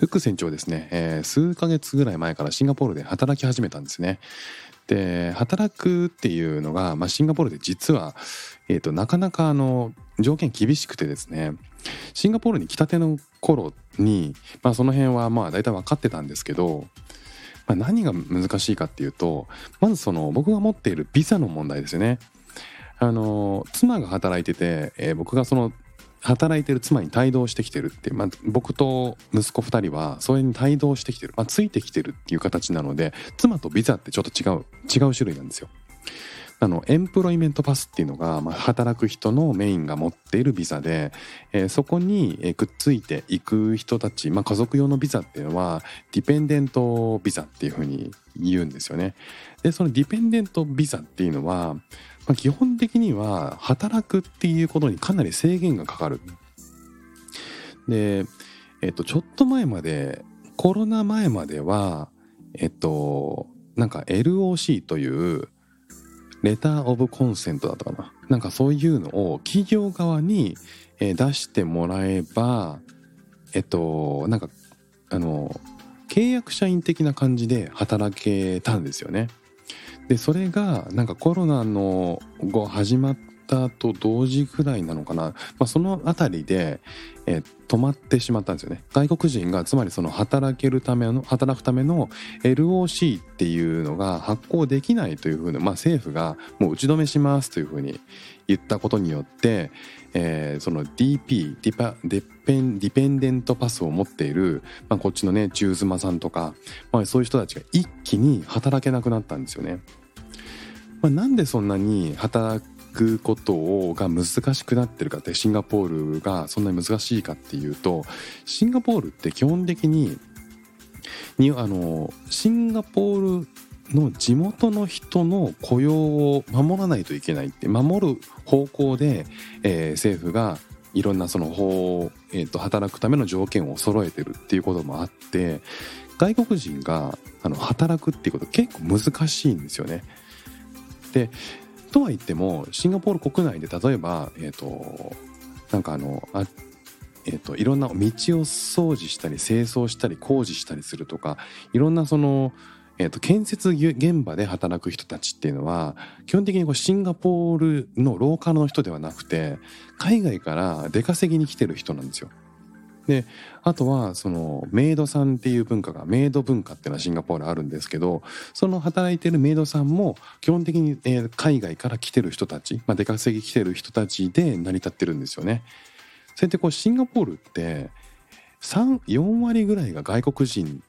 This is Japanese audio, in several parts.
副船長ですね、えー数ヶ月ぐらい前からシンガポールで働き始めたんですね。で働くっていうのが、まあ、シンガポールで実は、えー、となかなかあの条件厳しくてですね。シンガポールに来たての頃に、まあ、その辺はまあ大体分かってたんですけど、まあ、何が難しいかっていうとまずその僕が持っているビザの問題ですよね。あの妻が働いてて、えー僕がその働いてる妻に帯同してきてるって、まあ、僕と息子2人はそれに帯同してきてる、まあ、ついてきてるっていう形なので妻とビザってちょっと違う違う種類なんですよ。あのエンプロイメントパスっていうのが、まあ、働く人のメインが持っているビザで、えーそこにえーくっついていく人たち、まあ、家族用のビザっていうのはディペンデントビザっていうふうに言うんですよね。でそのディペンデントビザっていうのは、まあ、基本的には働くっていうことにかなり制限がかかる。で、えっと、ちょっと前までコロナ前まではえっとなんか LOC というレター・オブ・コンセントだったかななんかそういうのを企業側に出してもらえばえっとなんかあの契約社員的な感じで働けたんですよね。でそれがなんかコロナの後始まったと同時くらいなのかな、まあ、その辺りで、えー止まってしまったんですよね。外国人がつまりその働けるための働くための LOC っていうのが発行できないというふうな、まあ、政府がもう打ち止めしますというふうに言ったことによって、えーその DP ディパデペンディペンデントパスを持っている、まあ、こっちのね中妻さんとか、まあ、そういう人たちが一気に働けなくなったんですよね。まあ、なんでそんなに働くことをが難しくなってるかってシンガポールがそんなに難しいかっていうとシンガポールって基本的ににあのシンガポールの地元の人の雇用を守らないといけないって守る方向で、えー政府がいろんなその法、えー、と働くための条件を揃えてるっていうこともあって外国人があの働くっていうこと結構難しいんですよね。でとは言ってもシンガポール国内で例えばえっ、となんかあのあえー、といろんな道を掃除したり清掃したり工事したりするとかいろんなその、えー、と建設現場で働く人たちっていうのは基本的にこうシンガポールのローカルの人ではなくて海外から出稼ぎに来てる人なんですよ。であとはそのメイドさんっていう文化がメイド文化っていうのはシンガポールあるんですけどその働いてるメイドさんも基本的に、え海外から来てる人たち、まあ、出稼ぎ来てる人たちで成り立ってるんですよね。それってこうシンガポールって34割ぐらいが外国人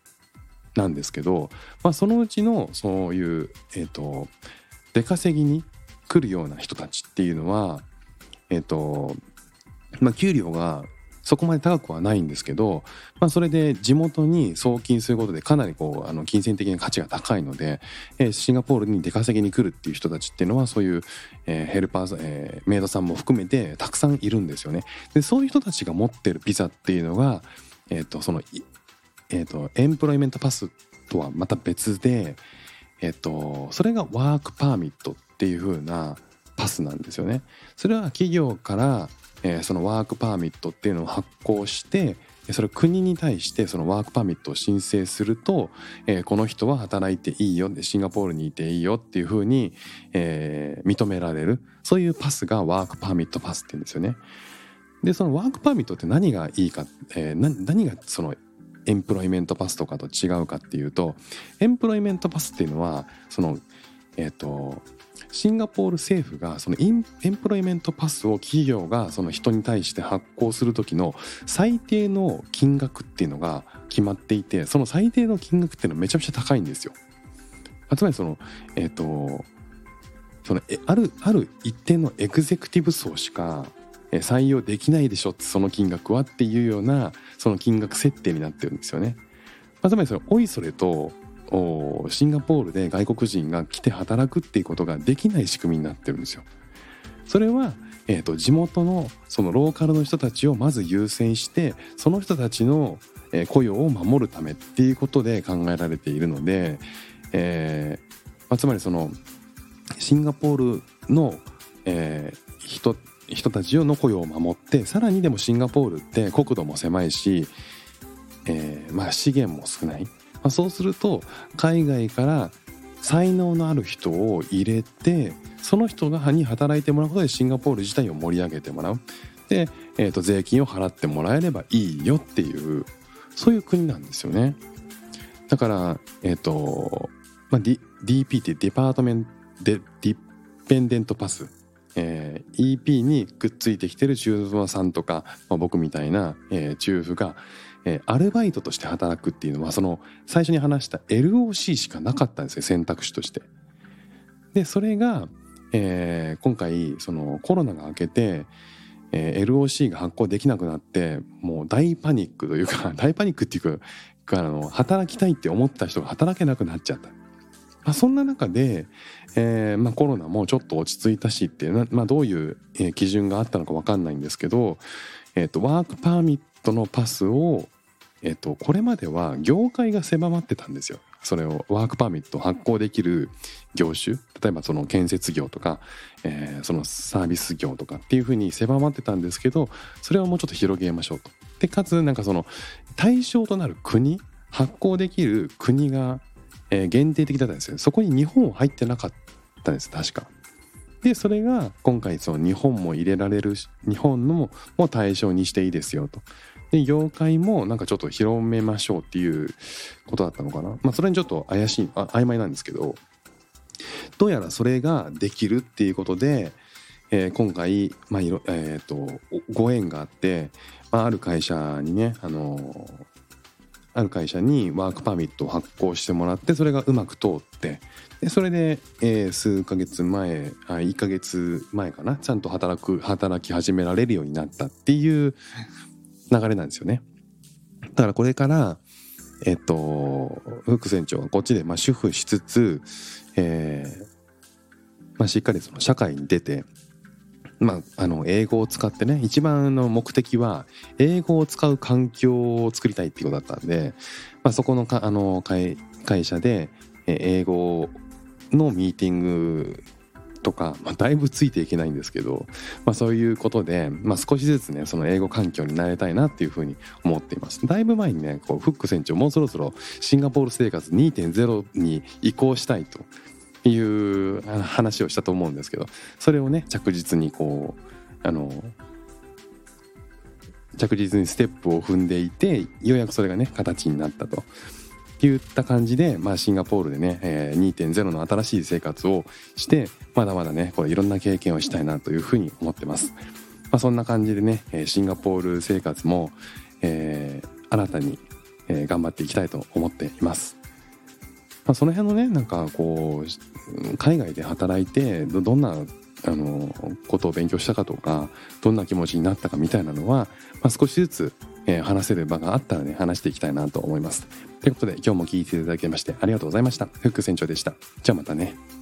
なんですけど、まあ、そのうちのそういう、えー、と出稼ぎに来るような人たちっていうのは、えーとまあ、給料がそこまで高くはないんですけど、まあ、それで地元に送金することでかなりこうあの金銭的な価値が高いので、えーシンガポールに出稼ぎに来るっていう人たちっていうのはそういう、えーヘルパー、えーメイドさんも含めてたくさんいるんですよね。でそういう人たちが持ってるビザっていうのが、えー、とそのいえー、とエンプロイメントパスとはまた別で、えー、とそれがワークパーミットっていう風なパスなんですよね。それは企業から、えーそのワークパーミットっていうのを発行してそれ国に対してそのワークパーミットを申請すると、えーこの人は働いていいよシンガポールにいていいよっていう風に、えー認められるそういうパスが work permit pass って言うんですよね。でそのワークパーミットって何がいいか、えー何がその employment pass とかと違うかっていうとエンプロイメントパスっていうのはそのえっ、とシンガポール政府がそのエンプロイメントパスを企業がその人に対して発行する時の最低の金額っていうのが決まっていてその最低の金額っていうのはめちゃくちゃ高いんですよ。つまりそのえっ、とそのあるある一定のエグゼクティブ層しか採用できないでしょってその金額はっていうようなその金額設定になってるんですよね。まあ、つまりそれおいそれとおシンガポールで外国人が来て働くっていうことができない仕組みになってるんですよ。それは、えーと、地元のそのローカルの人たちをまず優先してその人たちの雇用を守るためっていうことで考えられているので、えーまあ、つまりそのシンガポールの、えー、人人たちの雇用を守ってさらにでもシンガポールって国土も狭いし、えー、まあ資源も少ない、まあ、そうすると海外から才能のある人を入れてその人がに働いてもらうことでシンガポール自体を盛り上げてもらう。で、えー、と税金を払ってもらえればいいよっていうそういう国なんですよね。だからえっ、ー、と、まあ、D、DP ってデパートメントディペンデントパス。えー、EP にくっついてきてる中妻さんとか、まあ、僕みたいな、えー、中夫が、えー、アルバイトとして働くっていうのはその最初に話した LOC しかなかったんですよ選択肢として。でそれが、えー、今回そのコロナが明けて、えー、LOC が発行できなくなってもう大パニックというか 大パニックっていうかあの働きたいって思った人が働けなくなっちゃった。まあ、そんな中で、えーまあ、コロナもちょっと落ち着いたしっていう、まあ、どういう、基準があったのか分かんないんですけど、えーと、ワークパーミットのパスを、えーと、これまでは業界が狭まってたんですよ。それをワークパーミットを発行できる業種例えばその建設業とか、えー、そのサービス業とかっていうふうに狭まってたんですけどそれをもうちょっと広げましょうと。でかつなんかその対象となる国発行できる国がえー、限定的だったんですよそこに日本入ってなかったんです確か。でそれが今回その日本も入れられる日本のも対象にしていいですよと。で業界もなんかちょっと広めましょうっていうことだったのかな。まあそれにちょっと怪しいあ曖昧なんですけどどうやらそれができるっていうことで、えー、今回、まあいろえーと、ご縁があって、まあ、ある会社にね、あのーある会社にワークパーミットを発行してもらってそれがうまく通ってでそれで、えー、数ヶ月前あ1ヶ月前かなちゃんと働く働き始められるようになったっていう流れなんですよね。だからこれからえっと副船長はこっちでまあ主婦しつつ、えーまあ、しっかりその社会に出てまあ、あの英語を使ってね一番の目的は英語を使う環境を作りたいっていうことだったんで、まあ、そこのかあの会会社で英語のミーティングとか、まあ、だいぶついていけないんですけど、まあ、そういうことで、まあ、少しずつねその英語環境になれたいなっていうふうに思っています。だいぶ前にねこうフック船長もうそろそろシンガポール生活2.0に移行したいという話をしたと思うんですけどそれをね着実にこうあの着実にステップを踏んでいてようやくそれがね形になったといった感じで、まあ、シンガポールでね、えー、2.0の新しい生活をしてまだまだねこれいろんな経験をしたいなというふうに思ってます。まあ、そんな感じでねシンガポール生活も、えー、新たに、頑張っていきたいと思っています。まあ、その辺のねなんかこう海外で働いてどんなあのことを勉強したかとかどんな気持ちになったかみたいなのは、まあ、少しずつ、えー、話せる場があったらね話していきたいなと思います。ということで今日も聞いていただきましてありがとうございました。フック船長でした。じゃあまたね。